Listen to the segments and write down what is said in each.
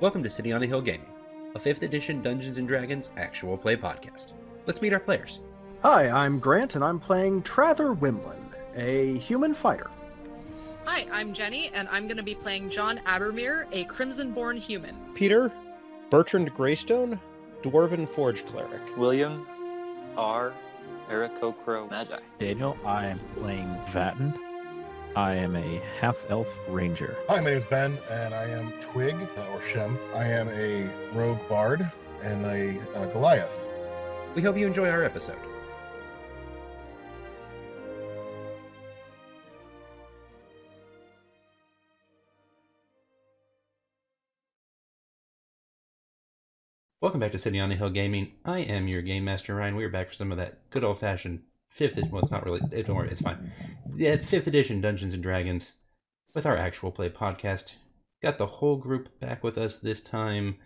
Welcome to City on a Hill Gaming, a 5th edition Dungeons & Dragons actual play podcast. Let's meet our players. Hi, I'm Grant, and I'm playing Trather Wimlin, a human fighter. Hi, I'm Jenny, and I'm going to be playing John Abermere, a Crimson born human. Peter, Bertrand Greystone, Dwarven Forge Cleric. William R. Aarakocra Magi. Daniel, I am playing Vatten. I am a half elf ranger. Hi, my name is Ben, and I am Twig, uh, or Shem. I am a rogue bard and a uh, Goliath. We hope you enjoy our episode. Welcome back to City on the Hill Gaming. I am your game master Ryan. We are back for some of that good old fashioned fifth. Well, it's not really. Don't worry, it's fine. Yeah, fifth edition Dungeons and Dragons with our actual play podcast. Got the whole group back with us this time,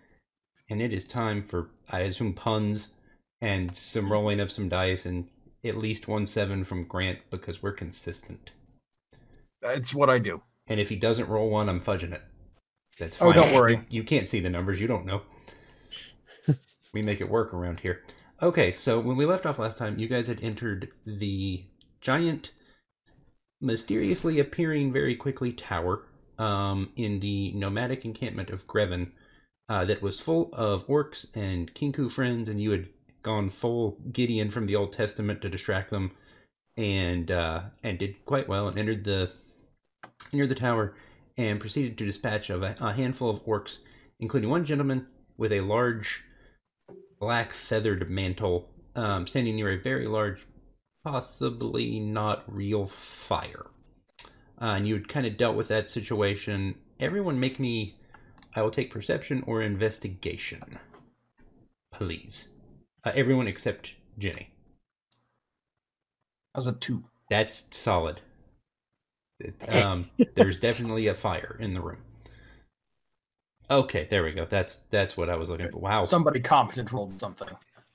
and it is time for I assume puns and some rolling of some dice and at least one seven from Grant because we're consistent. It's what I do. And if he doesn't roll one, I'm fudging it. That's Oh, don't worry. You, you can't see the numbers. You don't know. we make it work around here. Okay, so when we left off last time, you guys had entered the giant, mysteriously appearing very quickly tower um, in the nomadic encampment of Greven uh, that was full of orcs and Kenku friends, and you had gone full Gideon from the Old Testament to distract them, and uh, and did quite well and entered the near the tower and proceeded to dispatch of a, a handful of orcs, including one gentleman with a large black feathered mantle, um, standing near a very large, possibly not real fire. Uh, and you had kind of dealt with that situation. Everyone, make me. I will take perception or investigation, please. Uh, everyone except Jenny. As a two. That's solid. It- um, there's definitely a fire in the room. Okay, there we go. That's that's what I was looking for. Wow. Somebody competent rolled something.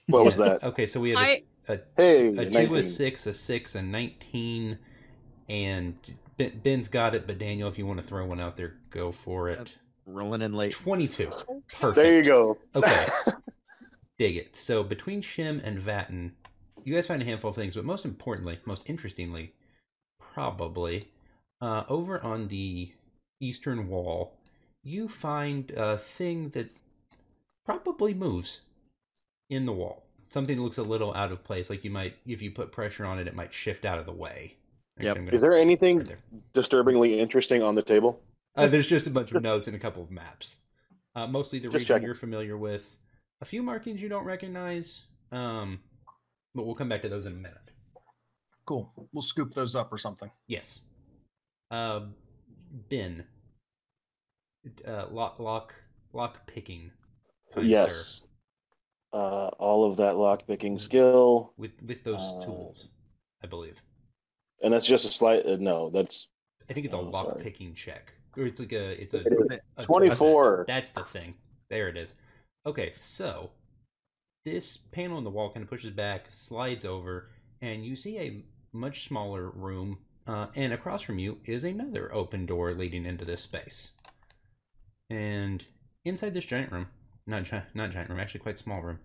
What was that? Okay, so we have I a, a, Hey, a two, a six, a six, a nineteen, and Ben- Ben's got it. But Daniel, if you want to throw one out there, go for it. Rolling in late. Twenty-two. Perfect. There you go. Okay. Dig it. So between Shim and Vatten, you guys find a handful of things, but most importantly, most interestingly, probably, uh, over on the eastern wall, you find a thing that probably moves in the wall. Something that looks a little out of place, like you might, if you put pressure on it, it might shift out of the way. Actually, Yep. Gonna- Is there anything right there. disturbingly interesting on the table? Uh, there's just a bunch of notes and a couple of maps. Uh, mostly the Just region checking. you're familiar with. A few markings you don't recognize. Um, but we'll come back to those in a minute. Cool. We'll scoop those up or something. Yes. Uh, Ben. Uh, lock, lock, lock picking. yes. Uh, all of that lock picking skill, With with those Uh, tools, I believe. and that's just a slight. Uh, no, that's I think it's a oh, lock sorry. picking check, or it's like a it's a, It a 24. That's the thing. There it is. Okay, so this panel in the wall kind of pushes back, slides over, and you see a much smaller room. Uh, and across from you is another open door leading into this space. And inside this giant room, not gi- not giant room, actually quite small room,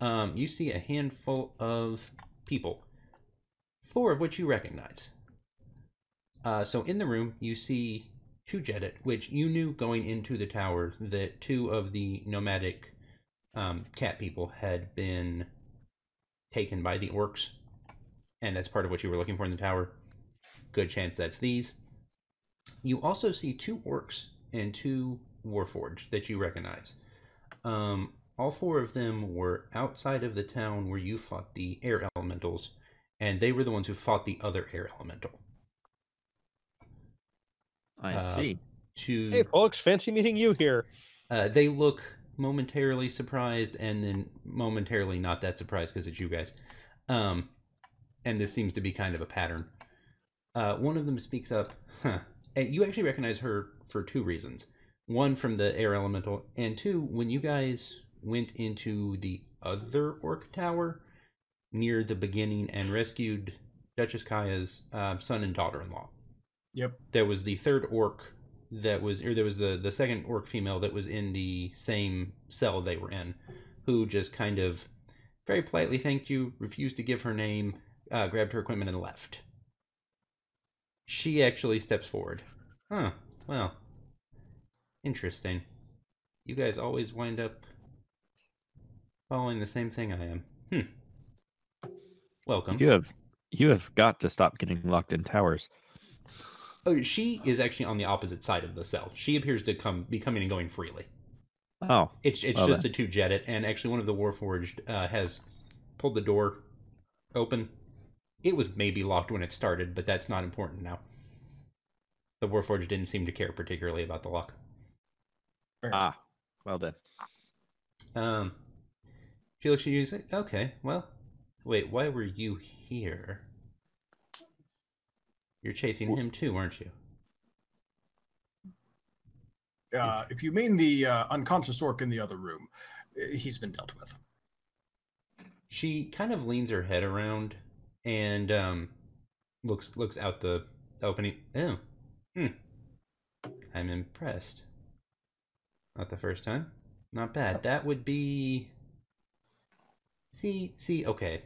um, you see a handful of people, four of which you recognize. Uh, so in the room, you see two Jedit, which you knew going into the tower that two of the nomadic um, cat people had been taken by the orcs, and that's part of what you were looking for in the tower. Good chance that's these. You also see two orcs and two warforged that you recognize. Um, all four of them were outside of the town where you fought the air elementals, and they were the ones who fought the other air elemental. I Uh, see. To Hey, folks, fancy meeting you here. Uh, they look momentarily surprised and then momentarily not that surprised because it's you guys. Um, and this seems to be kind of a pattern. Uh, one of them speaks up. Huh. And you actually recognize her for two reasons. One, from the air elemental, and two, when you guys went into the other orc tower near the beginning and rescued Duchess Kaya's uh, son and daughter in law Yep. there was the third orc that was, or there was the the second orc female that was in the same cell they were in, who just kind of very politely thanked you, refused to give her name, uh, grabbed her equipment, and left. She actually steps forward. Huh. Well, interesting. You guys always wind up following the same thing I am. Hmm. Welcome. You have you have got to stop getting locked in towers. Oh, she is actually on the opposite side of the cell. She appears to come be coming and going freely. Oh, It's it's Well just then. a two Jedit, and actually one of the Warforged uh, has pulled the door open. It was maybe locked when it started, but that's not important now. The Warforged didn't seem to care particularly about the lock. Ah, well then. Um, she looks at you and says, "Okay, well, wait, why were you here? You're chasing him too, aren't you?" Uh, if you mean the uh, unconscious orc in the other room, uh, he's been dealt with. She kind of leans her head around and um, looks looks out the opening. Oh, hmm. I'm impressed. Not the first time. Not bad. That would be. See, see, okay.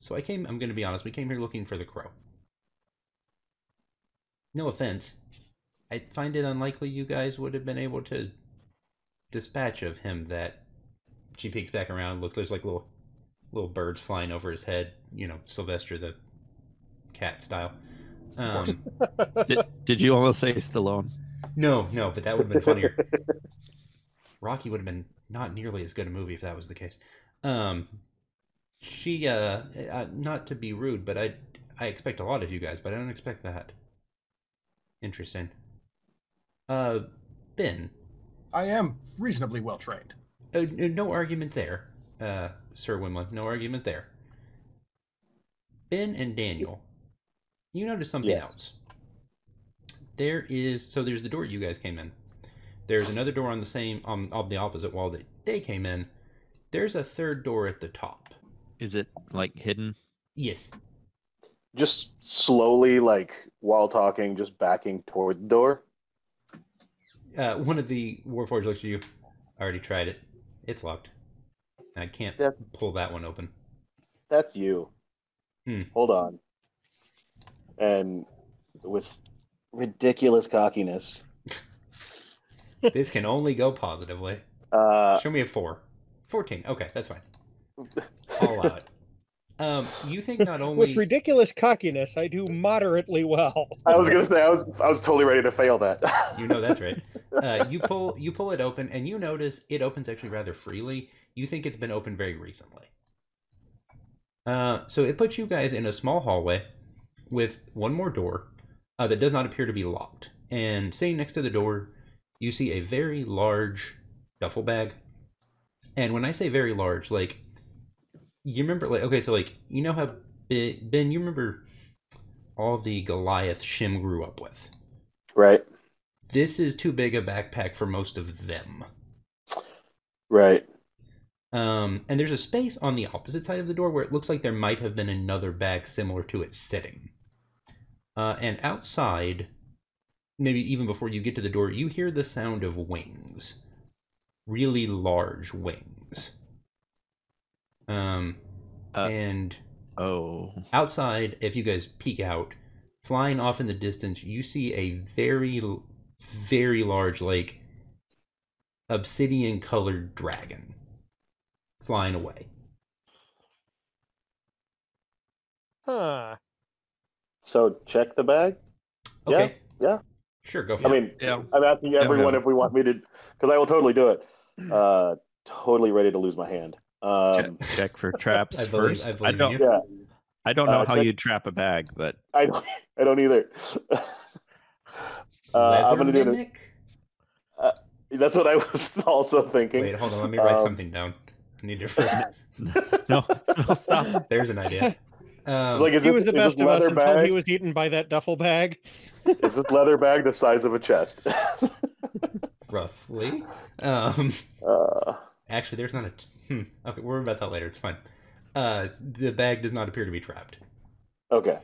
So I came. I'm going to be honest. We came here looking for the crow. No offense. I find it unlikely you guys would have been able to dispatch of him that she peeks back around looks there's like little little birds flying over his head you know sylvester the cat style um Did, did you almost say Stallone? No no but that would have been funnier rocky would have been not nearly as good a movie if that was the case um she uh, uh not to be rude but i i expect a lot of you guys but i don't expect that interesting uh ben I am reasonably well trained. Uh, no argument there, uh, Sir Wimlin. No argument there. Ben and Daniel, you notice something Yes. else. There is so there's the door you guys came in. There's another door on the same on, on the opposite wall that they came in. There's a third door at the top. Is it like hidden? Yes. Just slowly, like while talking, just backing toward the door. Uh, one of the Warforged looks at you. I already tried it. It's locked. I can't That- pull that one open. That's you. Hmm. Hold on. And with ridiculous cockiness, This can only go positively. uh, Show me a four. 14. Okay, that's fine. I'll allow it. Um, you think not only With ridiculous cockiness, I do moderately well. I was gonna say I was I was totally ready to fail that. you know that's right. Uh, you pull you pull it open, and you notice it opens actually rather freely. You think it's been opened very recently. Uh, so it puts you guys in a small hallway with one more door uh, that does not appear to be locked. And sitting next to the door, you see a very large duffel bag. And when I say very large, like you remember, like okay, so like you know how Ben, you remember all the Goliath Shim grew up with. right, This is too big a backpack for most of them. right. Um, and there's a space on the opposite side of the door where it looks like there might have been another bag similar to it sitting. Uh, and outside, maybe even before you get to the door, you hear the sound of wings. Really large wings. Um, Uh, and Oh, outside, if you guys peek out, flying off in the distance, you see a very, very large, like, obsidian colored dragon flying away. Huh. So check the bag. Yeah, Okay. yeah. Sure, go for I it. I mean, yeah. I'm asking everyone yeah. if we want me to, because I will totally do it. Uh, totally ready to lose my hand. Um, check, check for traps I believe- first. I I, don't. you. yeah, I don't know Uh, how check- you trap a bag, but I don't. I don't either. uh, I'm gonna do it. mimic? That's what I was also thinking. Wait, hold on. Let me write Um, something down. I need to. no, no, stop. There's an idea. Um, like, is he this, was the is best of us leather until he was eaten by that duffel bag. Is this leather bag the size of a chest? roughly. Um, uh, actually, there's not a. T- hmm. Okay, we'll worry about that later. It's fine. Uh, the bag does not appear to be trapped. okay.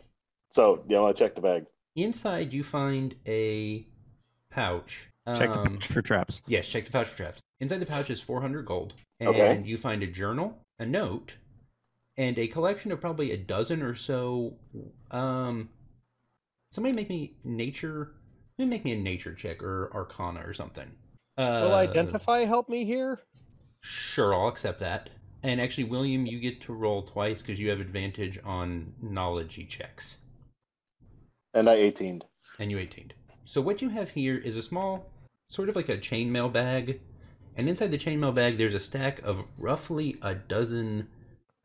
So, yeah, I want to check the bag. Inside, you find a pouch. Check the Um, pouch for traps. Yes, check the pouch for traps. Inside the pouch is 400 gold. And Okay. you find a journal, a note, and a collection of probably a dozen or so. Um, somebody make me nature. Maybe make me a nature check or arcana or something. Uh, Will identify help me here? Sure, I'll accept that. And actually, William, you get to roll twice because you have advantage on knowledge checks. And I 18'd. and you 18'd. So what you have here is a small, sort of like a chainmail bag, and inside the chainmail bag there's a stack of roughly a dozen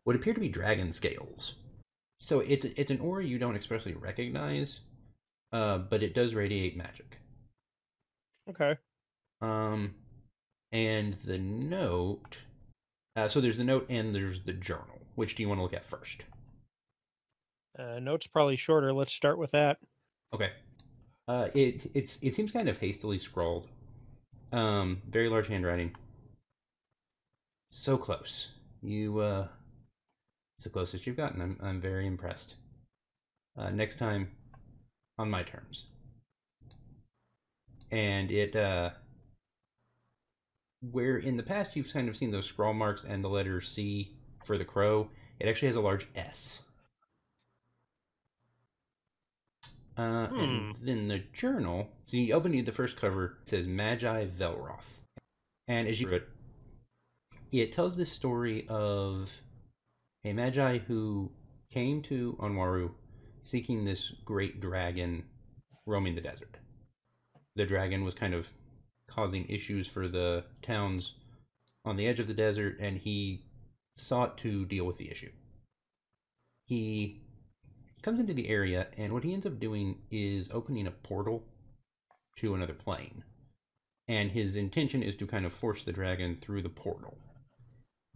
what appear to be dragon scales. So it's it's an aura you don't expressly recognize, uh, but it does radiate magic. Okay. Um, and the note. Uh, so there's the note and there's the journal. Which do you want to look at first? Uh, note's probably shorter. Let's start with that. Okay. Uh, it it's it seems kind of hastily scrawled. Um, very large handwriting. So close. You uh, it's the closest you've gotten. I'm I'm very impressed. Uh, next time, on my terms. And it uh, where in the past you've kind of seen those scrawl marks and the letter C for the crow, it actually has a large S. Uh, And then the journal. So you open the first cover. It says Magi Velroth, and as you read, it tells the story of a Magi who came to Onwaru seeking this great dragon roaming the desert. The dragon was kind of causing issues for the towns on the edge of the desert, and he sought to deal with the issue. He comes into the area, and what he ends up doing is opening a portal to another plane. And his intention is to kind of force the dragon through the portal.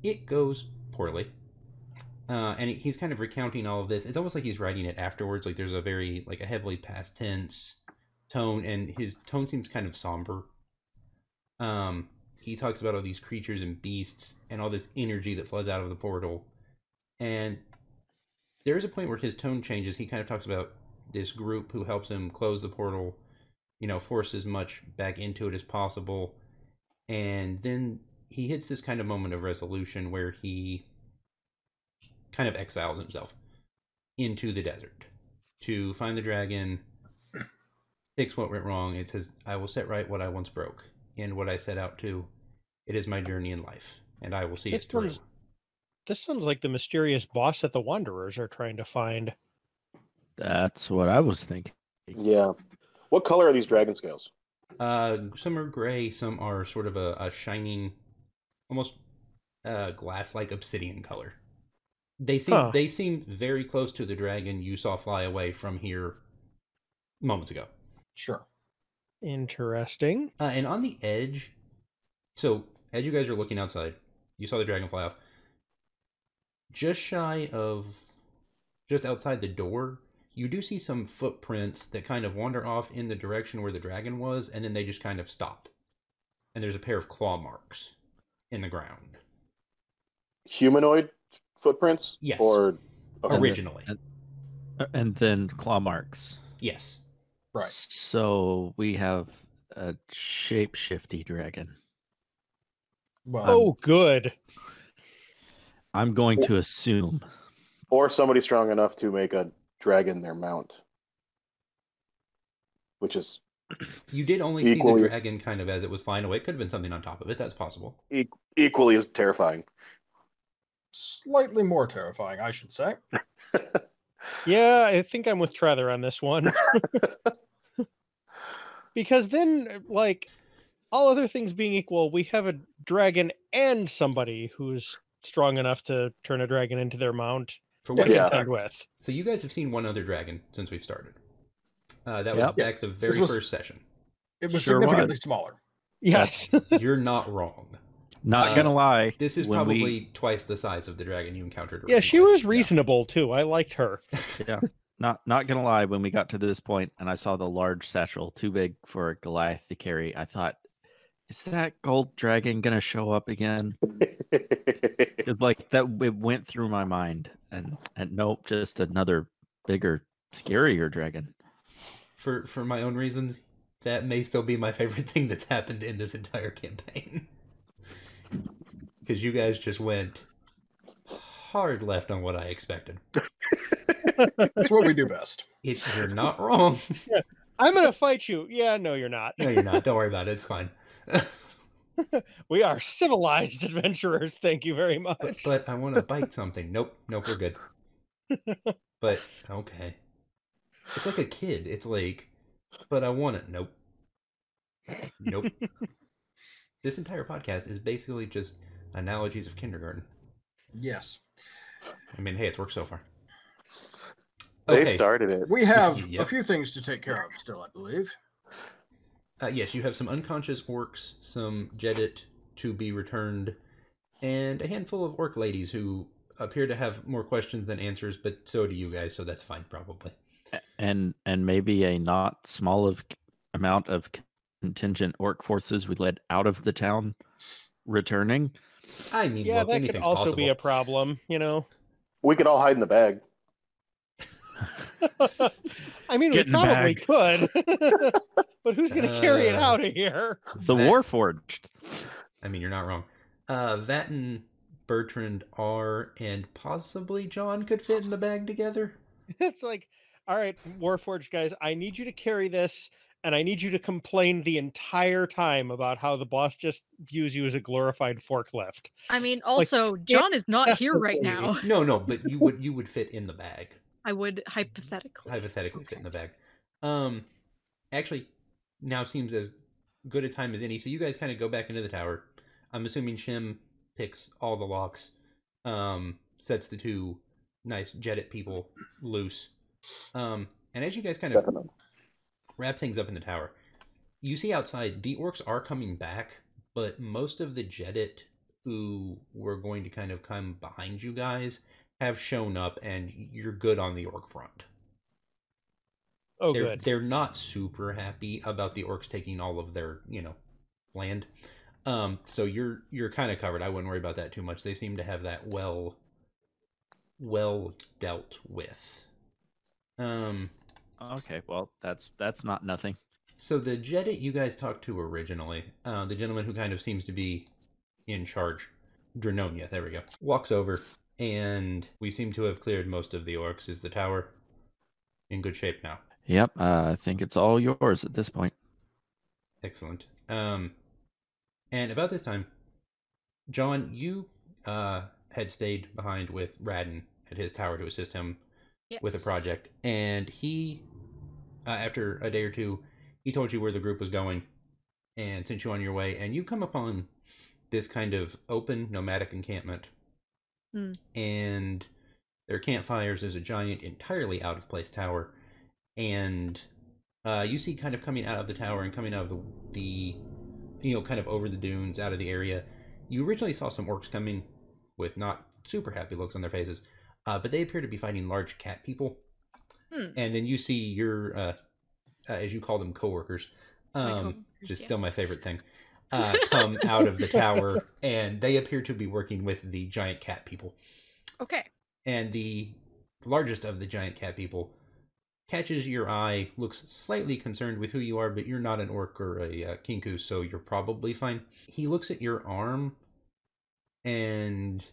It goes poorly. Uh, and he's kind of recounting all of this. It's almost like he's writing it afterwards. Like there's a very, like a heavily past tense tone, and his tone seems kind of somber. Um, he talks about all these creatures and beasts and all this energy that flows out of the portal. And there is a point where his tone changes. He kind of talks about this group who helps him close the portal, you know, force as much back into it as possible. And then he hits this kind of moment of resolution where he kind of exiles himself into the desert to find the dragon, fix what went wrong. It says, I will set right what I once broke and what I set out to. It is my journey in life, and I will see This it through. sounds, this sounds like the mysterious boss that the Wanderers are trying to find. That's what I was thinking. Yeah. What color are these dragon scales? Uh, some are gray, some are sort of a, a shining, almost uh, glass-like obsidian color. They seem Huh. they seem very close to the dragon you saw fly away from here moments ago. Sure. Interesting. Uh, and on the edge, so as you guys are looking outside, you saw the dragon fly off. Just shy of, just outside the door, you do see some footprints that kind of wander off in the direction where the dragon was, and then they just kind of stop. And there's a pair of claw marks in the ground. Humanoid footprints? Yes. Or okay. Originally, And, uh, and then claw marks. yes. Right. So we have a shape shifty dragon. Well, Oh, good. I'm going to assume. or somebody strong enough to make a dragon their mount. Which is You did only see the dragon kind of as it was flying away. It could have been something on top of it. That's possible. e- equally as terrifying. Slightly more terrifying, I should say. Yeah, I think I'm with Trather on this one. because then, like, all other things being equal, we have a dragon and somebody who's strong enough to turn a dragon into their mount For to what Yeah. contend with. So you guys have seen one other dragon since we've started. Uh, that was Yep. back Yes. the very was- first session. It was Sure significantly was. smaller. Yes. You're not wrong. Not Uh, gonna lie. This is when we- probably twice the size of the dragon you encountered. yeah, she was reasonable too. I liked her. yeah. Not not gonna lie, when we got to this point and I saw the large satchel too big for Goliath to carry, I thought, is that gold dragon gonna show up again? It, like that it went through my mind and and nope, just another bigger, scarier dragon. for for my own reasons, that may still be my favorite thing that's happened in this entire campaign. Because you guys just went hard left on what I expected. That's what we do best. It, you're not wrong. I'm gonna fight you. Yeah, no, you're not. No, you're not. Don't worry about it. It's fine. We are civilized adventurers. Thank you very much. But, but I want to bite something. Nope. Nope. We're good. But okay. It's like a kid. It's like, but I want it. Nope. Nope. this entire podcast is basically just analogies of kindergarten. Yes. I mean, hey, it's worked so far. They started it. We have a few things to take care of still, I believe. Uh, yes, you have some unconscious orcs, some Jedit to be returned, and a handful of orc ladies who appear to have more questions than answers, but so do you guys, so that's fine, probably. and and maybe a not small of amount of contingent orc forces we led out of the town returning. I mean, yeah, look, that could also possible. be a problem. You know. We could all hide in the bag. I mean, Get we probably bag. could, but who's going to carry it Uh, out of here? The That- Warforged. I mean, you're not wrong. Uh, Vatten, Bertrand, R, and possibly John could fit in the bag together. It's like, all right, Warforged guys, I need you to carry this, and I need you to complain the entire time about how the boss just views you as a glorified forklift. I mean, also, John is not here right now. No, no, but you would you would fit in the bag. I would hypothetically. hypothetically fit in the bag. Um, actually, now seems as good a time as any. So you guys kind of go back into the tower. I'm assuming Shim picks all the locks, um, sets the two nice Jedit people loose. Um, and as you guys kind of Definitely. Wrap things up in the tower, you see outside the orcs are coming back, but most of the Jedit who were going to kind of come behind you guys have shown up, and you're good on the orc front. Oh, they're good. they're not super happy about the orcs taking all of their you know land. Um so you're you're kind of covered. I wouldn't worry about that too much. They seem to have that well well dealt with. Um Okay, well that's that's not nothing. so the jedit you guys talked to originally uh the gentleman who kind of seems to be in charge dranonia there we go walks over and we seem to have cleared most of the orcs is the tower in good shape now Yep, uh, I think it's all yours at this point. Excellent. Um, and about this time, John, you uh, had stayed behind with Radden at his tower to assist him with a project, and he, uh, after a day or two, he told you where the group was going, and sent you on your way. And you come upon this kind of open nomadic encampment, Hmm. and their campfires. There's a giant, entirely out of place tower, and uh, you see kind of coming out of the tower and coming out of the, the you know kind of over the dunes out of the area you originally saw some orcs coming with not super happy looks on their faces uh, but they appear to be fighting large cat people Hmm. and then you see your uh, uh, as you call them coworkers um, which is still my favorite thing uh, come out of the tower and they appear to be working with the giant cat people Okay. and the largest of the giant cat people catches your eye, looks slightly concerned with who you are, but you're not an orc or a uh, kenku, so you're probably fine. He looks at your arm, and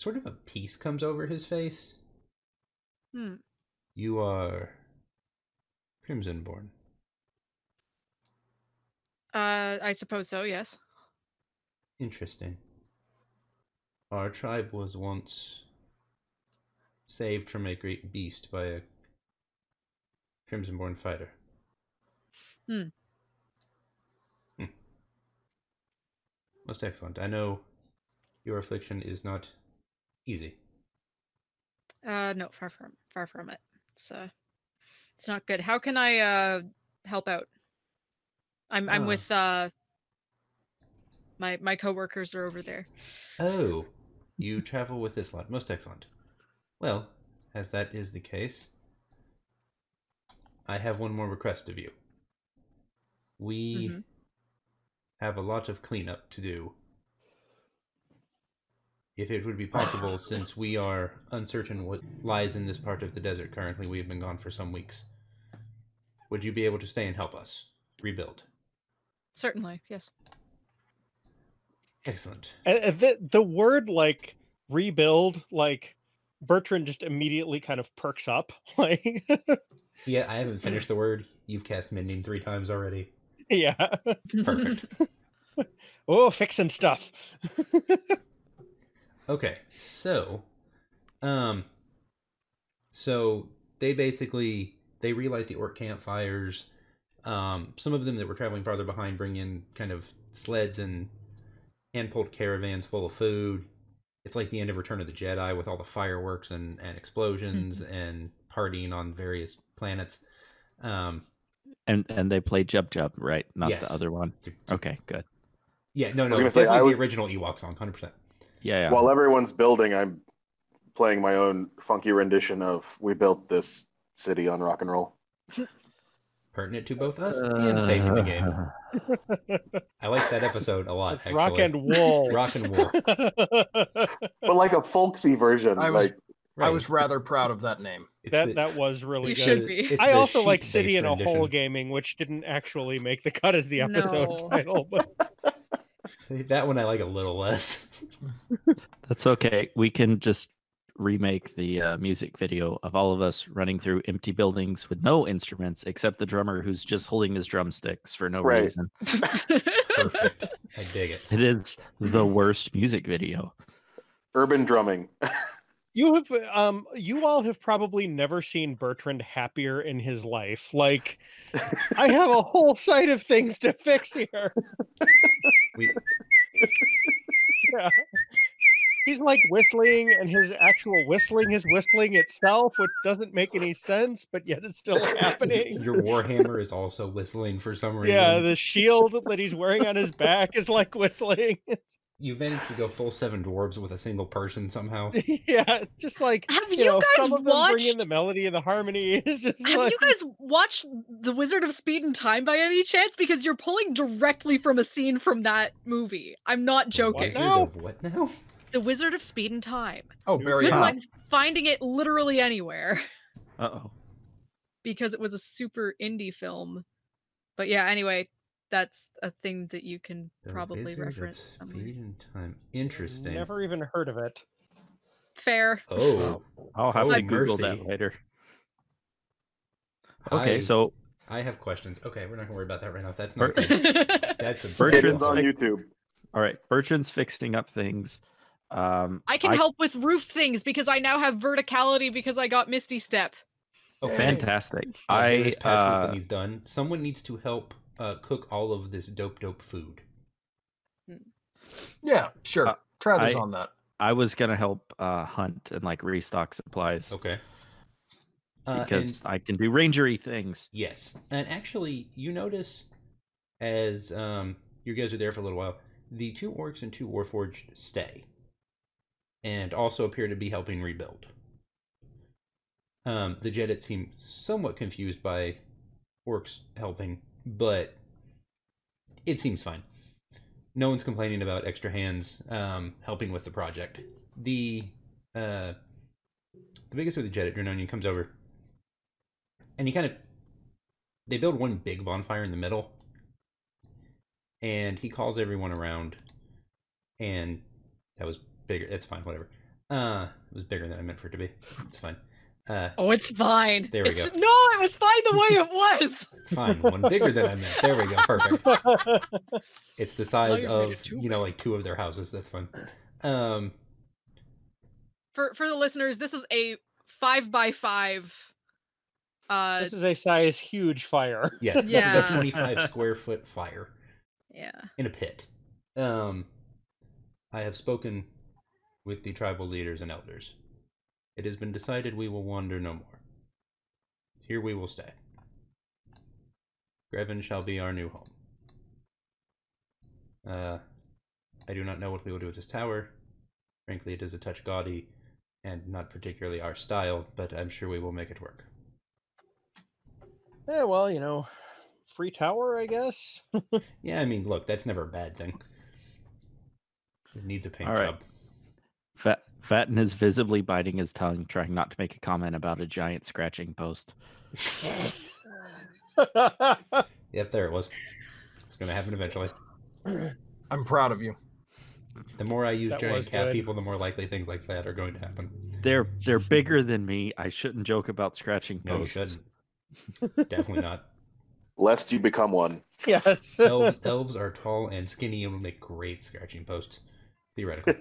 sort of a peace comes over his face. Hmm. You are Crimsonborn. Uh, I suppose so. Yes. Interesting. Our tribe was once saved from a great beast by a Crimsonborn fighter. Hmm. Hmm. Most excellent. I know your affliction is not easy. Uh, no, far from far from it. It's uh, it's not good. How can I uh help out? I'm I'm Ah. with uh my my coworkers are over there. Oh, you travel with this lot. Most excellent. Well, as that is the case, I have one more request of you. We Mhm. have a lot of cleanup to do. If it would be possible, since we are uncertain what lies in this part of the desert currently, we have been gone for some weeks. would you be able to stay and help us rebuild? Certainly, yes. Excellent. Uh, the the word like rebuild, like Bertrand just immediately kind of perks up. Like, Yeah, I haven't finished the word. You've cast mending three times already. yeah. Perfect. oh, fixing stuff. Okay, so, um, so they basically they relight the orc campfires. Um, some of them that were traveling farther behind bring in kind of sleds and hand pulled caravans full of food. It's like the end of Return of the Jedi with all the fireworks and, and explosions and partying on various planets. Um, And and they play Jub Jub, right? Not Yes. the other one. to- to- Okay, good. yeah, no, no, gonna say, definitely the would- original Ewok song, hundred percent. Yeah, yeah. While everyone's building, I'm playing my own funky rendition of "We Built This City on Rock and Roll." Pertinent to both us and saving the game. Uh, I like that episode a lot. Actually. rock and wool. Rock and wool. But like a folksy version, I was like I was rather proud of that name. It's that the- that was really good. should be. it's I also like City in a rendition. Hole Gaming, which didn't actually make the cut as the episode No. title. But That one I like a little less. That's okay. We can just remake the uh, music video of all of us running through empty buildings with no instruments except the drummer who's just holding his drumsticks for no Right. reason. Perfect. I dig it. It is the worst music video. urban drumming. You have um you all have probably never seen Bertrand happier in his life. Like I have a whole side of things to fix here. We, Yeah. He's like whistling, and his actual whistling is whistling itself, which doesn't make any sense, but yet it's still happening. your warhammer is also whistling for some reason. Yeah, the shield that he's wearing on his back is like whistling. you managed to go full seven dwarves with a single person somehow. yeah, just like Have you, you know, guys some of them bring in the melody and the harmony. It's just Have like you guys watched The Wizard of Speed and Time by any chance? Because you're pulling directly from a scene from that movie. I'm not joking. Wizard now? of what now? The Wizard of Speed and Time. Oh, very Good luck finding it literally anywhere Uh oh. because it was a super indie film. But yeah, anyway, that's a thing that you can The probably Wizard reference somewhere. Speed and time. Interesting. never even heard of it. Fair. Oh, I'll have Oh, to Google mercy. that later. Okay, I- so I have questions. Okay, we're not gonna worry about that right now. That's not Bert- That's a Bertrand's on YouTube. all right, Bertrand's fixing up things. Um, I can help with roof things because I now have verticality because I got Misty Step. Okay. Fantastic. Yeah, there I is patchwork that uh, needs done. Someone needs to help uh, cook all of this dope, dope food. Yeah, sure. Uh, Travis I- on that. I was gonna help uh, hunt and like restock supplies Okay. Uh, and- because I can do rangery things. Yes, and actually, you notice as um, you guys are there for a little while, the two orcs and two warforged stay, and also appear to be helping rebuild. Um, the Jedit seem somewhat confused by orcs helping, but it seems fine. No one's complaining about extra hands um, helping with the project. The uh, the biggest of the Jedit, Drenonian, comes over and he kind of they build one big bonfire in the middle and he calls everyone around and that was bigger it's fine whatever uh it was bigger than i meant for it to be it's fine uh Oh, it's fine. There we It's- go. No, it was fine the way it was. fine one bigger than i meant there we go perfect it's the size you of too you know like two of their houses that's fine um For for the listeners, this is a five by five. Uh, this is a size huge fire. yes this is Yeah. a 25 square foot fire yeah. in a pit. Um, I have spoken with the tribal leaders and elders. It has been decided we will wander no more. Here we will stay. Greven shall be our new home. Uh, I do not know what we will do with this tower. Frankly, it is a touch gaudy and not particularly our style, but I'm sure we will make it work. Yeah, well, you know, free tower, I guess. Yeah, I mean, look, that's never a bad thing. It needs a paint All right. job. Fat Vatten is visibly biting his tongue, trying not to make a comment about a giant scratching post. Yep, there it was. It's going to happen eventually. I'm proud of you. The more I use That giant was cat good. people, the more likely things like that are going to happen. They're they're bigger than me. I shouldn't joke about scratching No, you posts. shouldn't. Definitely not. Lest you become one. yes. Elves, elves are tall and skinny and will make great scratching posts, theoretically.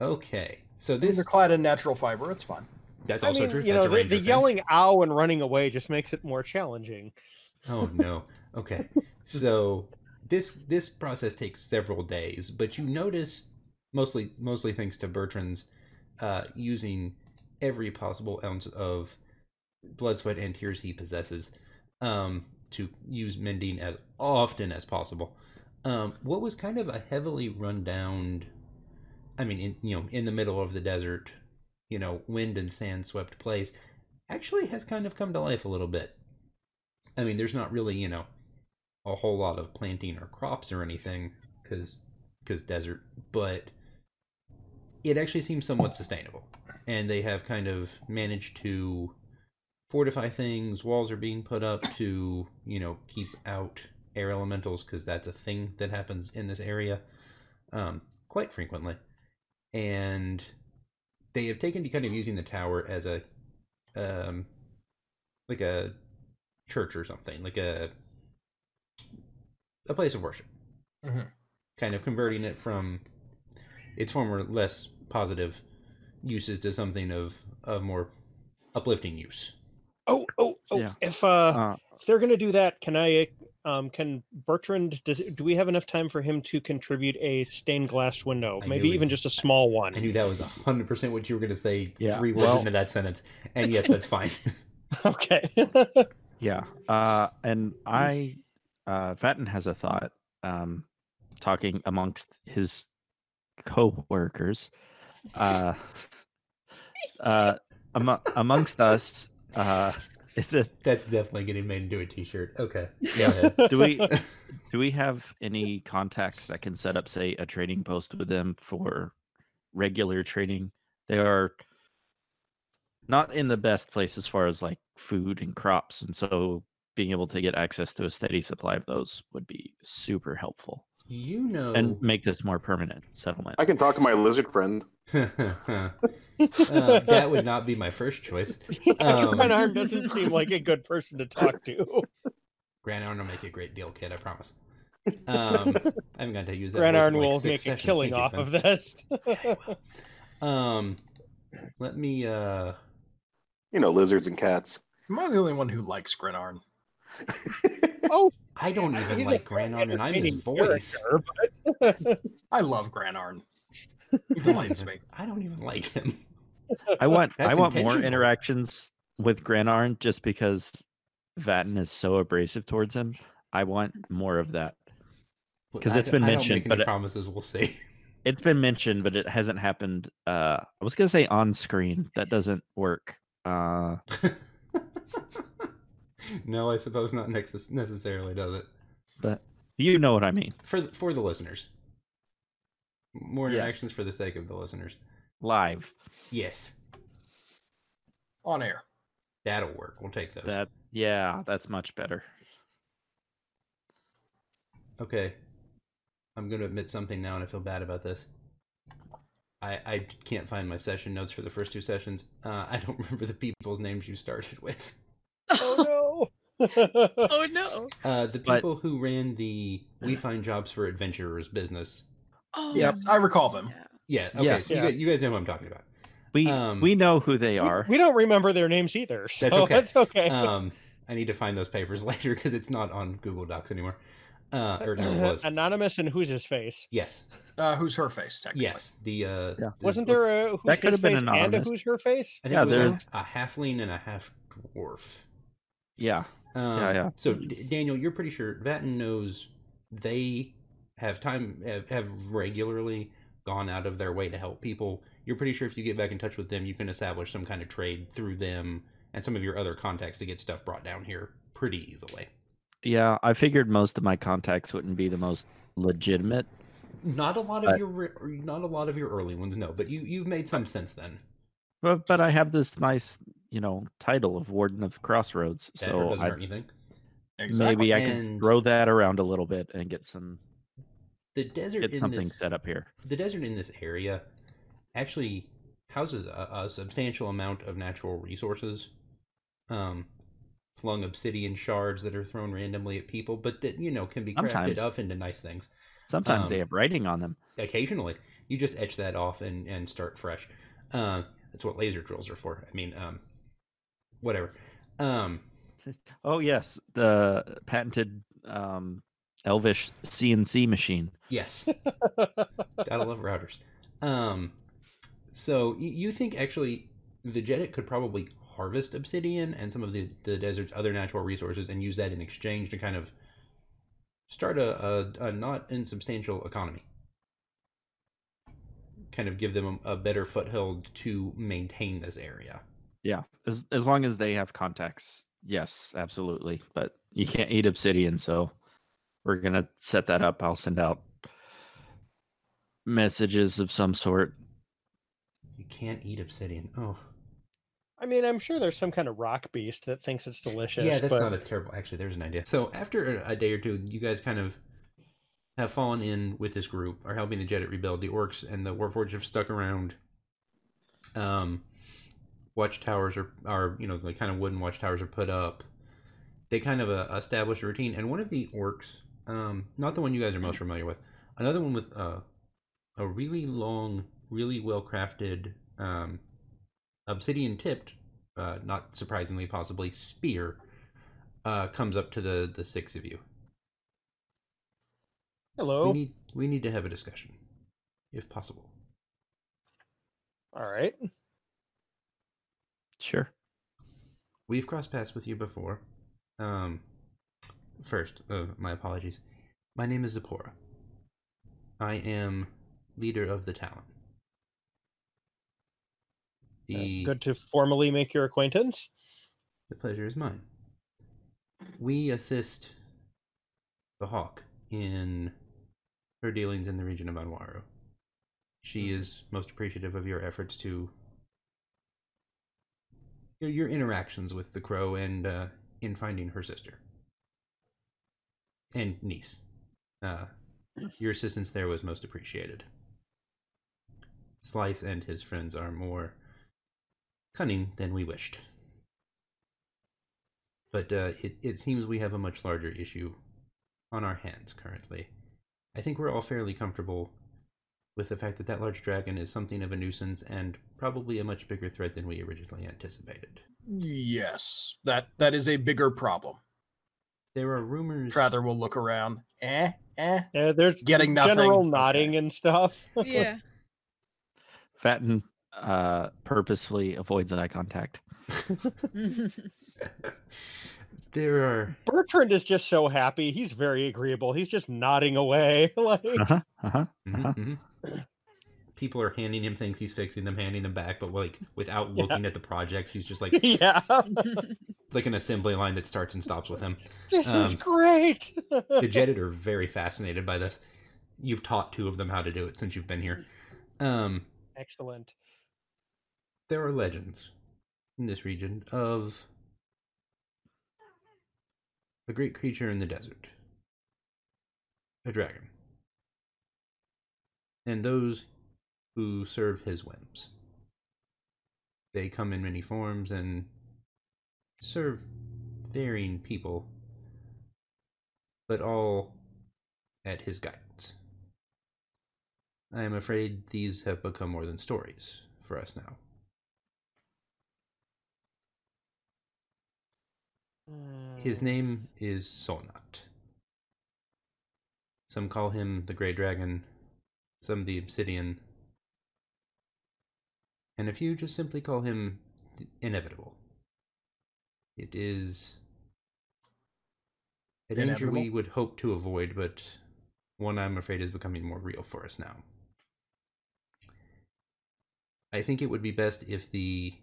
Okay, so These this are clad in natural fiber. It's fine. that's I also mean, true. you that's know, a the, the thing. yelling "ow" and running away just makes it more challenging. Oh no. Okay. So this this process takes several days, but you notice mostly mostly thanks to Bertrand's uh, using every possible ounce of blood, sweat, and tears he possesses um, to use mending as often as possible. Um, what was kind of a heavily run down, I mean, in, you know, in the middle of the desert, you know, wind and sand swept place, actually has kind of come to life a little bit. I mean, there's not really, you know, a whole lot of planting or crops or anything because because desert, but it actually seems somewhat sustainable. And they have kind of managed to fortify things. Walls are being put up to, you know, keep out air elementals because that's a thing that happens in this area um, quite frequently. And they have taken to kind of using the tower as a um, like a church or something, like a a place of worship. Mhm. Kind of converting it from its former less positive uses to something of of more uplifting use. Oh, oh, oh! Yeah. If uh, Uh, if they're gonna do that, can I? Um, can Bertrand? Does do we have enough time for him to contribute a stained glass window? I Maybe even just a small one. I knew that was hundred percent what you were going to say. Yeah, three words well- into that sentence, and yes, that's fine. Okay. Yeah. Uh, and I, uh, Vatten has a thought, um, talking amongst his co-workers, uh, uh, amo- amongst us, uh, is it, that's definitely getting made into a T-shirt. Okay, go ahead. do we, do we have any contacts that can set up, say, a trading post with them for regular trading? They are not in the best place as far as like food and crops, and so being able to get access to a steady supply of those would be super helpful You know, and make this more permanent settlement. I can talk to my lizard friend. uh, that would not be my first choice. Um, Grenarm doesn't seem like a good person to talk to. Grant Arn will make a great deal, kid. I promise. Um, I'm going to use that. voice in, like, will make a killing off of this. Um, let me. uh You know, lizards and cats. Am I the only one who likes Grenarn? Oh, I don't even he's like Grant Arn, and I'm his voice. character, but- I love Granarn. He delights me. I don't even like him. I want I want more interactions with Granarn just because Vatten is so abrasive towards him. I want more of that because it's been I don't mentioned, make any but it- promises. We'll see. It's been mentioned, but it hasn't happened. Uh, I was gonna say on screen. That doesn't work. Uh, no, I suppose not next necessarily, does it? but you know what I mean. For the, for the listeners, more Yes. interactions for the sake of the listeners. Live. Yes, On air. that'll work. We'll take those. That yeah, that's much better. Okay. I'm going to admit something now, and I feel bad about this. I, I can't find my session notes for the first two sessions. Uh, I don't remember the people's names you started with. oh no. oh no. Uh, the But- people who ran the We Find Jobs for Adventurers business. Oh, Yep, I recall them. yeah. Yeah, okay, Yes. so you, Yeah. guys, you guys know what I'm talking about. We Um, we know who they are. We, don't remember their names either. So That's okay. That's okay. Um, I need to find those papers later because it's not on Google Docs anymore. Uh, or no, it was. Anonymous and who's his face? Yes, Uh, who's her face, technically? yes. The uh, Yeah. the- Wasn't there a who's That could his have been face and a who's her face? I think Yeah, it was there's- a, halfling and a half dwarf. Yeah, Um, yeah. So D- Daniel, you're pretty sure Vatten knows they have time have, have regularly gone out of their way to help people. You're pretty sure if you get back in touch with them, you can establish some kind of trade through them and some of your other contacts to get stuff brought down here pretty easily. yeah. I figured most of my contacts wouldn't be the most legitimate. Not a lot of But- your not a lot of your early ones, no, but you you've made some since then. But but I have this nice, you know, title of Warden of Crossroads. So I hurt anything. maybe I can throw that around a little bit and get some The desert get in something this, set up here. The desert in this area actually houses a, a substantial amount of natural resources. Um, flung obsidian shards that are thrown randomly at people, but that you know can be crafted Sometimes. up into nice things. Sometimes they Um, have writing on them. Occasionally, you just etch that off and and start fresh. Uh, that's what laser drills are for. I mean, um, whatever. Um, Oh yes, the patented um, Elvish CNC machine. yes, gotta love routers. Um, so you think actually the Jedit could probably harvest obsidian and some of the the desert's other natural resources and use that in exchange to kind of start a, a, a not insubstantial economy. Kind of give them a, a better foothold to maintain this area. Yeah, as as long as they have contacts, yes, absolutely. But you can't eat obsidian, so we're gonna set that up. I'll send out messages of some sort. You can't eat obsidian. Oh, I mean, I'm sure there's some kind of rock beast that thinks it's delicious. yeah, that's but... not a terrible. Actually, there's an idea. So after a, a day or two, you guys kind of have fallen in with this group, are helping the Jedit rebuild. The orcs and the Warforged have stuck around. Um, watchtowers are are you know the kind of wooden watchtowers are put up. They kind of uh, establish a routine, and one of the orcs, um, not the one you guys are most familiar with, another one with uh, a really long, really well crafted, um, obsidian tipped, uh, not surprisingly, possibly spear, uh, comes up to the the six of you. Hello. We need we need to have a discussion, if possible. All right. Sure. We've crossed paths with you before. Um, first, uh, my apologies. My name is Zipporah. I am leader of the Talon. Uh, good to formally make your acquaintance. The pleasure is mine. We assist the Hawk in her dealings in the region of Anwaru. She is most appreciative of your efforts to your, your interactions with the crow and uh, in finding her sister and niece. Uh, your assistance there was most appreciated. Slice and his friends are more cunning than we wished. But uh, it, it seems we have a much larger issue on our hands currently. I think we're all fairly comfortable with the fact that that large dragon is something of a nuisance and probably a much bigger threat than we originally anticipated. Yes, that that is a bigger problem. There are rumors. Trather will look around. Eh, eh. Yeah, there's Getting general nothing. nodding and stuff. Yeah. Vatten uh, purposefully avoids eye contact. there are Bertrand is just so happy. He's very agreeable. He's just nodding away. like Uh-huh. Uh-huh. Mhm, Uh-huh. mhm. People are handing him things, he's fixing them, handing them back, but like without Yeah. looking at the projects, he's just like yeah. it's like an assembly line that starts and stops with him. This is Um, great. the Jedit are very fascinated by this. You've taught two of them how to do it since you've been here. Um, Excellent. there are legends in this region of a great creature in the desert, a dragon, and those who serve his whims. They come in many forms and serve varying people, but all at his guidance. I am afraid these have become more than stories for us now. His hmm. name is Solnat. Some call him the Grey Dragon, some of the Obsidian, and a few just simply call him Inevitable. It is a danger we would hope to avoid, but one I'm afraid is becoming more real for us now. I think it would be best if the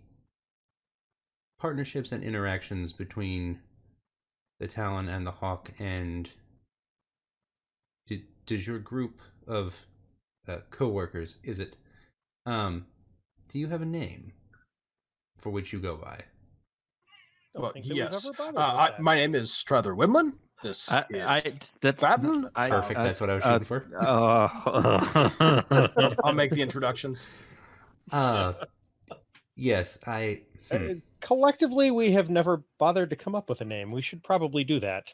partnerships and interactions between the Talon and the Hawk and d- does your group of uh, co-workers is it um do you have a name for which you go by Don't Well, think yes. Uh, I, my name is Strather Wimlin. This I, is. I that's Vatten? I, Perfect. I- That's what I was uh, shooting for. uh, I'll make the introductions. Uh, yes, I. Uh, hmm. collectively, we have never bothered to come up with a name. We should probably do that.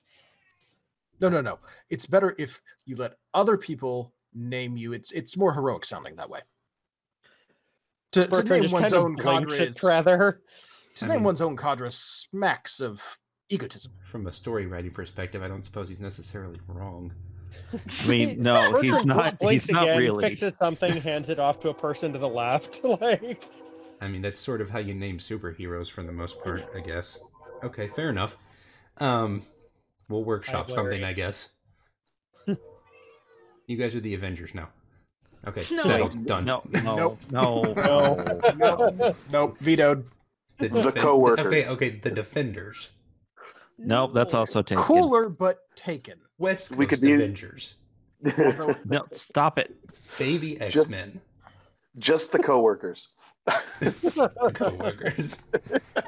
No, no, no. It's better if you let other people name you. It's it's more heroic sounding that way. To, to name one's own blinks cadre, at is- Trather. to I name mean- one's own cadre smacks of egotism. From a story writing perspective, I don't suppose he's necessarily wrong. I mean, no, he's not. blinks He's not again, really. Fixes something, hands it off to a person to the left. like, I mean, that's sort of how you name superheroes for the most part, I guess. Okay, fair enough. Um, we'll workshop Hi, something, I guess. You guys are the Avengers now. Okay, No. settled, done. No, no, Nope. no, No. no. Nope, vetoed. The, The defen- coworkers. Okay, okay, the Defenders. Nope, that's also taken. Cooler but taken. West Coast We could be- Avengers. No, stop it. Baby X Men. Just the coworkers. The coworkers.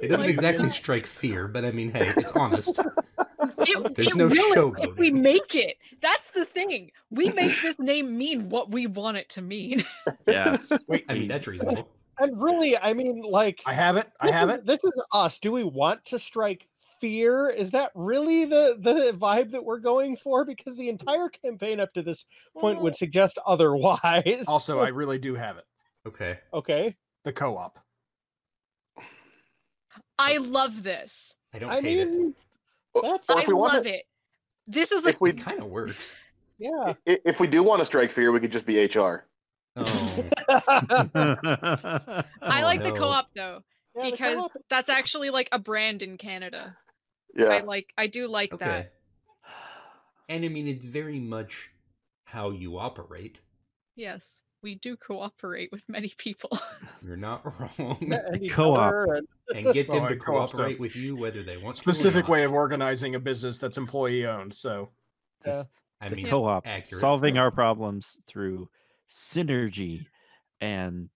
It doesn't exactly strike fear, but I mean, hey, it's honest. It, There's it no will if we make it. That's the thing. We make this name mean what we want it to mean. Yeah. Wait, I mean, that's reasonable. and really, I mean, like, I have it. I have is- it. This is us. Do we want to strike fear? Is that really the the vibe that we're going for? Because the entire campaign up to this point would mm. suggest otherwise. Also, I really do have it. Okay. okay. The co-op. I love this. I don't I hate it. Mean, Or that's I if we want love to, it. This is a if we kind of works. yeah. if we do want to strike fear, we could just be HR. Oh, I like the oh, no. co-op though Yeah, because co-op- that's actually like a brand in Canada. Yeah. I Yeah. like I do like okay. that. And I mean, it's very much how you operate. Yes, we do cooperate with many people. You're not wrong. and Co-op. other and- and get them Oh, to I co-op cooperate with you whether they want Specific to or way of organizing a business that's employee owned. So Yeah. I the mean, co-op accurate. solving our problems through synergy and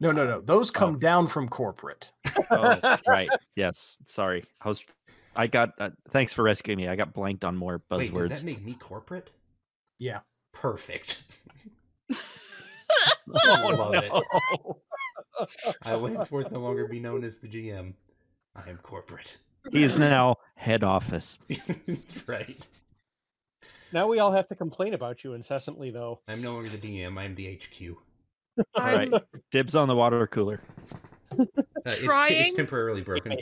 no, no, no. Those come down from corporate. oh, right yes sorry i was i got uh, thanks for rescuing me i got blanked on more Wait, does that make me corporate? Yeah. Perfect. oh, love no. I will henceforth no longer be known as the GM. I am corporate. he is now head office That's right. now we all have to complain about you incessantly, though. I'm no longer the DM. I am the HQ. all right dibs on the water cooler Uh, it's, t- it's temporarily broken.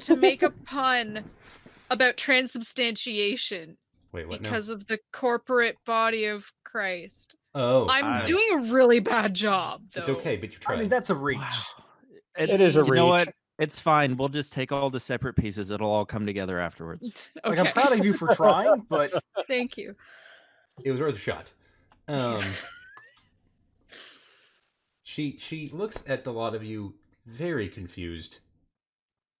to make a pun about transubstantiation Wait, what now? because of the corporate body of Christ. Oh, I'm nice. doing a really bad job. Though. it's okay, but you're trying. I mean, that's a reach. It's- is a reach. you know what it's fine we'll just take all the separate pieces it'll all come together afterwards Like, I'm proud of you for trying, but Thank you. it was worth a shot. Um, she she looks at the lot of you very confused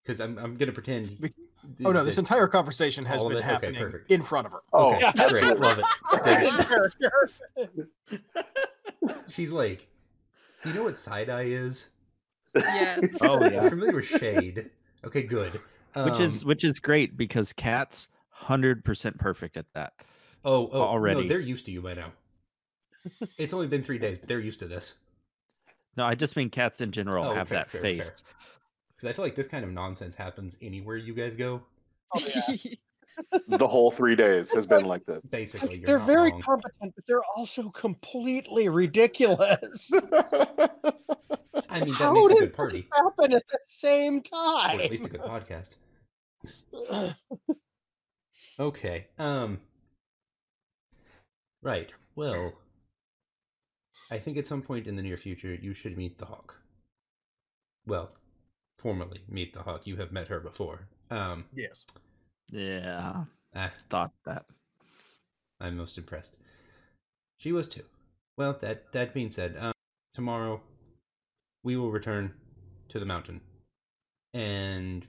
because I'm I'm gonna pretend. Be- th- oh no, this that- entire conversation has been it? Okay, happening perfect. in front of her. Oh, Okay, great, love it. Dig it. Character. She's like, do you know what side eye is? Yes. Oh, You're yeah. familiar with shade. Okay, good. which is Um, which is great because cats 100% perfect at that oh oh already. No, they're used to you by now. It's only been three days, but they're used to this. no i just mean cats in general Oh, have fair, that fair, fair. Face Because I feel like this kind of nonsense happens anywhere you guys go. Oh, yeah. the whole three days has been like this. Basically, you're they're not very wrong. competent, but they're also completely ridiculous. I mean, that How makes a did good party, this happen at the same or time? at least a good podcast. Okay. Um. Right. Well, I think at some point in the near future you should meet the Hawk. Well, formally meet the Hawk. You have met her before. Um. Yes. yeah Ah, thought that I'm most impressed. She was too. Well, that that being said, um, tomorrow we will return to the mountain, and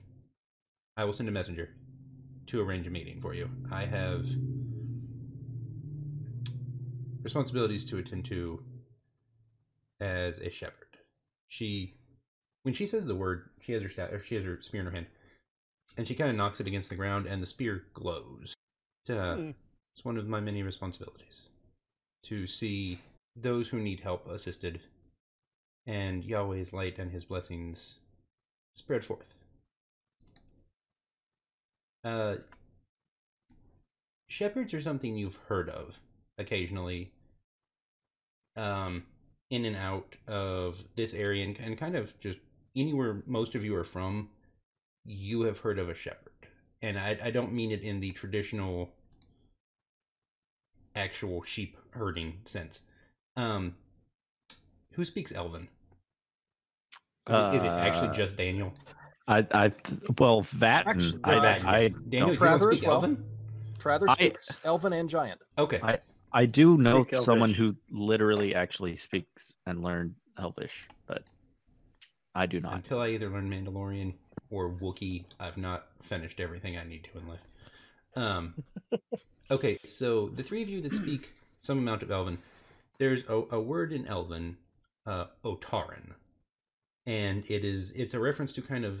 I will send a messenger to arrange a meeting for you. I have responsibilities to attend to as a shepherd. She, when she says the word, she has her staff, she has her spear in her hand. and she kind of knocks it against the ground, and the spear glows. Uh, Hmm. It's one of my many responsibilities to see those who need help assisted, and Yahweh's light and His blessings spread forth. Uh, shepherds are something you've heard of occasionally, um, in and out of this area, and, and kind of just anywhere most of you are from, you have heard of a shepherd. And I, I don't mean it in the traditional actual sheep herding sense. Um, who speaks Elven? Is, it, is it actually Uh, just Daniel? I, I, well, that and Actually, I, uh, that, I, Daniel, do you Trather as speak well. Elven? Trather I- speaks Elven and Giant. Okay. I- I do know Speak someone Elvish. who literally actually speaks and learned Elvish, but I do not. Until I either learn Mandalorian or Wookiee, I've not finished everything I need to in life. Um, okay, so the three of you that speak some amount of Elven, there's a, a word in Elven, uh, Otaran, and it is it's a reference to kind of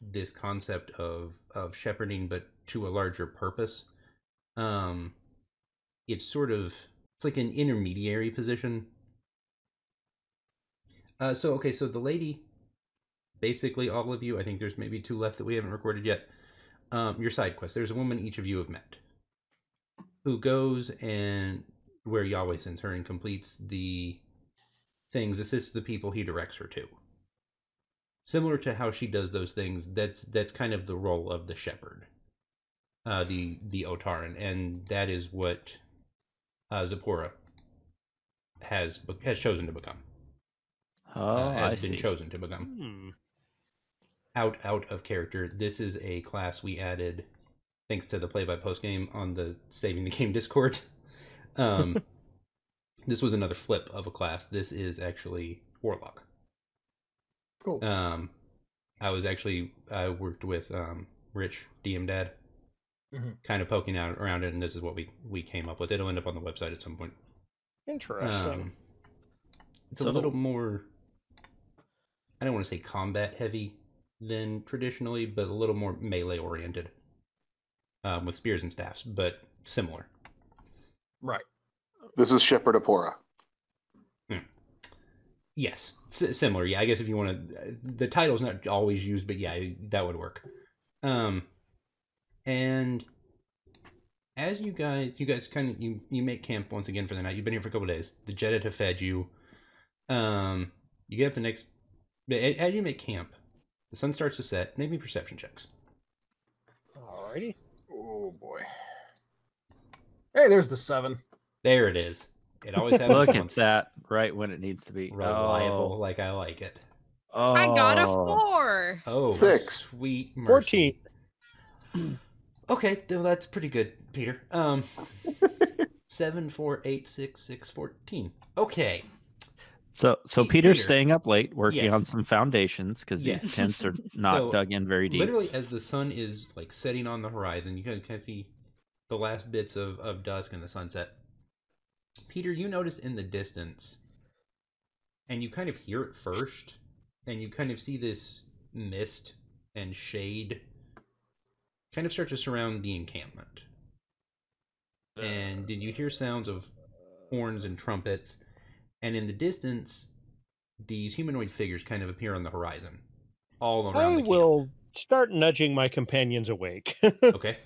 this concept of of shepherding, but to a larger purpose. Um, it's sort of it's like an intermediary position. Uh, so okay, so the lady basically all of you. I think there's maybe two left that we haven't recorded yet. Um, your side quest. There's a woman each of you have met who goes and where Yahweh sends her and completes the things, assists the people he directs her to. Similar to how she does those things, that's that's kind of the role of the shepherd, uh, the the Otaran, and that is what uh, Zipporah has has chosen to become. oh, uh, I has been see. chosen to become Hmm. Out out of character. This is a class we added thanks to the play by post game on the Saving the Game Discord. Um, this was another flip of a class. This is actually Warlock. Cool. Um, I was actually I worked with um, Rich DM Dad, Mhm. kind of poking out around it, and this is what we we came up with. It'll end up on the website at some point. Interesting. Um, it's So- a little more. I don't want to say combat heavy than traditionally, but a little more melee oriented, um, with spears and staffs, but similar. Right. This is Shepherd Apora. Yes, S- similar. Yeah, I guess if you want to, the title's not always used, but yeah, that would work. Um, and as you guys, you guys kind of you you make camp once again for the night. You've been here for a couple days. The Jedit have fed you. Um, you get up the next. a- As you make camp, the sun starts to set. Make me perception checks. Alrighty. Oh boy. Hey, there's the seven. There it is. It always happens Look at once. that, right when it needs to be. Reliable, Oh, like I like it. oh. I got a four. Oh, Six. Sweet mercy. 14. Okay, well, that's pretty good, Peter. Um, seven, four, eight, six, six, fourteen. Okay, So, so Pe- Peter's Peter. staying up late working on some foundations because Yes. these tents are not So, dug in very deep. literally as the sun is like setting on the horizon, you can kind of see the last bits of of dusk and the sunset. Peter, you notice in the distance, and you kind of hear it first, and you kind of see this mist and shade kind of start to surround the encampment. and uh, then you hear sounds of horns and trumpets, and in the distance, these humanoid figures kind of appear on the horizon, all around I the camp. will start nudging my companions awake. Okay.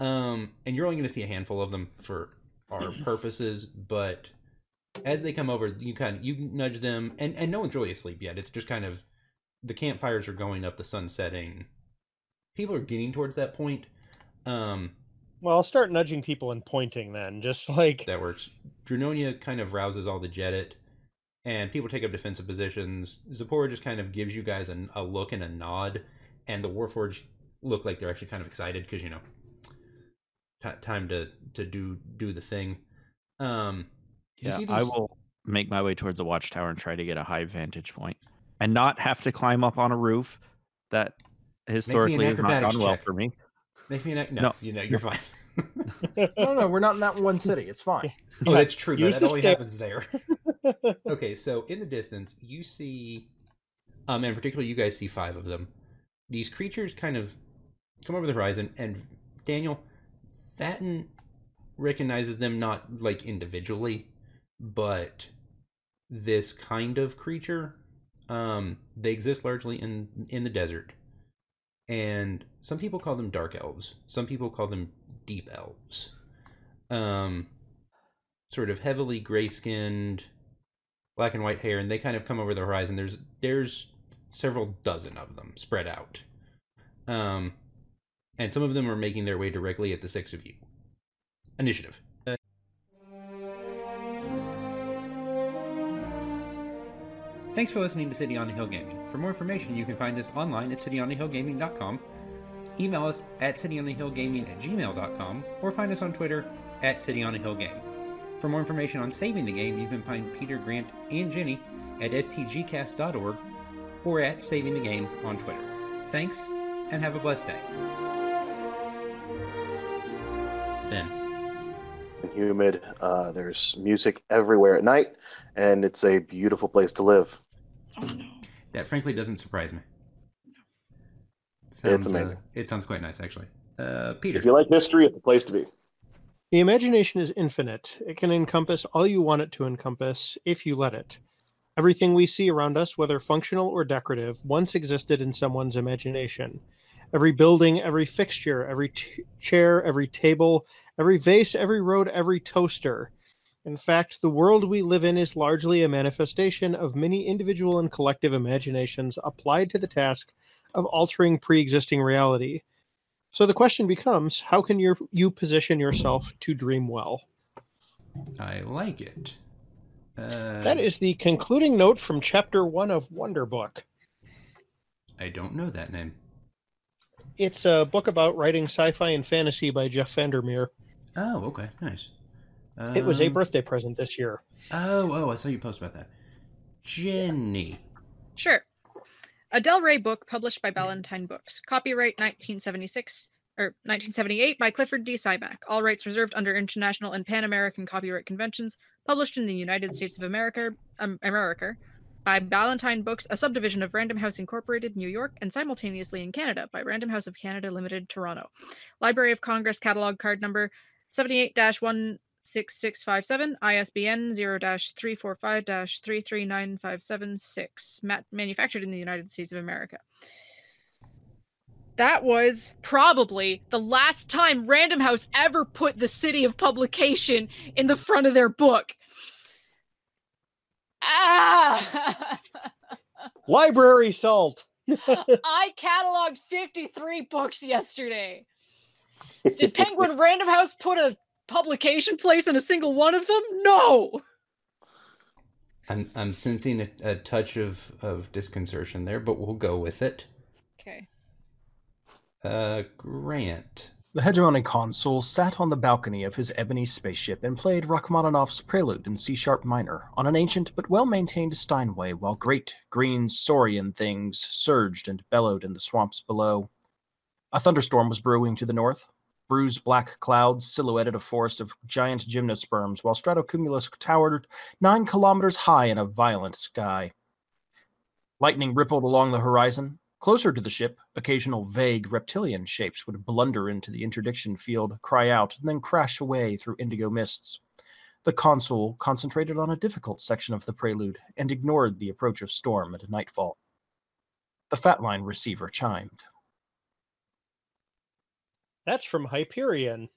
Um, and you're only going to see a handful of them for our purposes, but as they come over, you kind of you nudge them, and and no one's really asleep yet. It's just kind of the campfires are going up, the sun setting. People are getting towards that point. Um, well, I'll start nudging people and pointing then, just like that works. Drunonia kind of rouses all the Jedit, and people take up defensive positions. Zipporah just kind of gives you guys a, a look and a nod, and the Warforged look like they're actually kind of excited because you know, t- time to to do do the thing. Um, yeah, see I will make my way towards the watchtower and try to get a high vantage point, and not have to climb up on a roof. That historically has not acrobatics gone well for me. Make me an no, No. you know you're fine. No, no, we're not in that one city. It's fine. oh, that's true. But Use that only stick. happens there. okay, so in the distance, you see, um, and particularly you guys see five of them. These creatures kind of come over the horizon, and Daniel Vatten recognizes them not like individually, but this kind of creature. Um, they exist largely in in the desert, and some people call them dark elves. Some people call them deep elves. Um, sort of heavily gray skinned, black and white hair, and they kind of come over the horizon. There's there's several dozen of them spread out. Um, and some of them are making their way directly at the six of you. Initiative. Thanks for listening to City on the Hill Gaming. For more information, you can find us online at cityonthehillgaming.com, email us at cityonthehillgaming at gmail.com, or find us on Twitter at cityonthehillgame. For more information on saving the game, you can find Peter, Grant, and Jenny at stgcast.org or at Saving the Game on Twitter. Thanks, and have a blessed day. Ben. And humid. Uh, there's music everywhere at night, and it's a beautiful place to live. That frankly doesn't surprise me. It's Sounds, uh, amazing. it sounds quite nice, actually. Uh, Peter. If you like history, it's the place to be. The imagination is infinite. It can encompass all you want it to encompass if you let it. Everything we see around us, whether functional or decorative, once existed in someone's imagination. Every building, every fixture, every t- chair, every table, every vase, every road, every toaster. In fact, the world we live in is largely a manifestation of many individual and collective imaginations applied to the task of altering pre existing reality. So the question becomes how can your, you position yourself to dream well? I like it. Uh, That is the concluding note from chapter one of Wonder Book. I don't know that name. It's a book about writing sci fi and fantasy by Jeff Vandermeer. Oh, okay, nice. It was a Um, birthday present this year. Oh, oh, I saw you post about that. Jenny. Sure. A Del Rey book published by Ballantine Books. Copyright 1976 or 1978 by Clifford D. Simak. All rights reserved under international and Pan American copyright conventions. Published in the United States of America, um, America by Ballantine Books, a subdivision of Random House Incorporated, New York, and simultaneously in Canada by Random House of Canada Limited, Toronto. Library of Congress catalog card number 78 16657, ISBN 0 345 339576, manufactured in the United States of America. That was probably the last time Random House ever put the city of publication in the front of their book. Ah! Library salt. I cataloged 53 books yesterday. Did Penguin Random House put a publication place in a single one of them? No. I'm I'm sensing a, a touch of of disconcertion there, but we'll go with it. Okay. Uh, Grant. The hegemony consul sat on the balcony of his ebony spaceship and played Rachmaninoff's Prelude in C sharp minor on an ancient but well maintained Steinway while great green saurian things surged and bellowed in the swamps below. A thunderstorm was brewing to the north. Bruised black clouds silhouetted a forest of giant gymnosperms while stratocumulus towered nine kilometers high in a violent sky. Lightning rippled along the horizon, Closer to the ship, occasional vague reptilian shapes would blunder into the interdiction field, cry out, and then crash away through indigo mists. The consul concentrated on a difficult section of the prelude and ignored the approach of storm at nightfall. The Fatline receiver chimed. That's from Hyperion.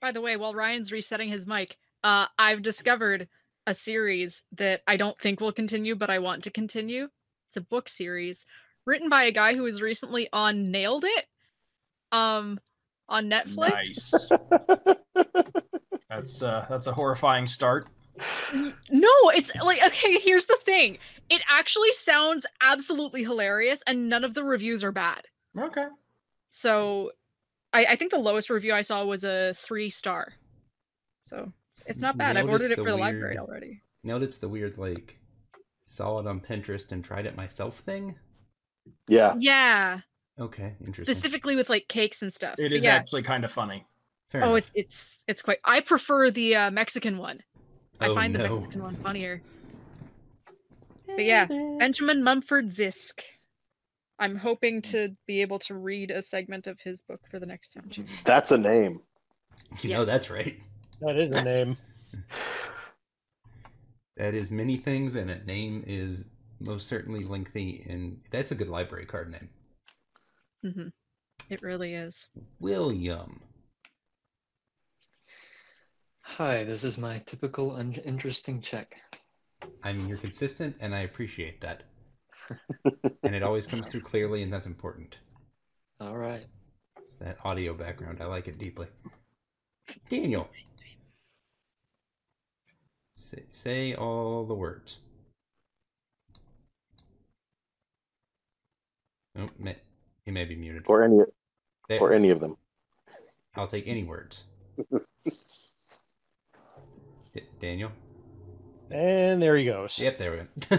By the way, while Ryan's resetting his mic, uh, I've discovered a series that I don't think will continue, but I want to continue. It's a book series written by a guy who was recently on Nailed It, um, on Netflix. Nice. that's uh, that's a horrifying start. No, it's like okay. Here's the thing: it actually sounds absolutely hilarious, and none of the reviews are bad. Okay. So, I, I think the lowest review I saw was a three star. So it's, it's not bad. I've ordered it for the library already. Nailed it's the weird like saw it on Pinterest and tried it myself thing. Yeah. Yeah, Okay, interesting. specifically with like cakes and stuff. It But is yeah. actually kind of funny. Fair Oh, enough. it's it's it's quite. I prefer the uh, Mexican one. I Oh, find the. Mexican one funnier. But yeah, Benjamin Mumford Zisk. I'm hoping to be able to read a segment of his book for the next sound check. That's a name. You know that's right. That is a name. That is many things, and a name is most certainly lengthy, and that's a good library card name. Mm-hmm. It really is. William. Hi, this is my typical un- interesting check. I mean, you're consistent, and I appreciate that. and it always comes through clearly, and that's important. All right. It's that audio background. I like it deeply. Daniel. Say, say all the words. Oh, may, he may be muted. Or any There. or any of them. I'll take any words. D- Daniel? And there he goes. Yep, there we go.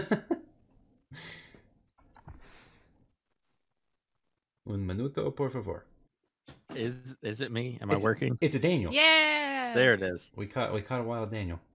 Un minuto, por favor. Is is it me? Am I working? It's a Daniel. Yeah. There it is. We caught we caught a wild Daniel.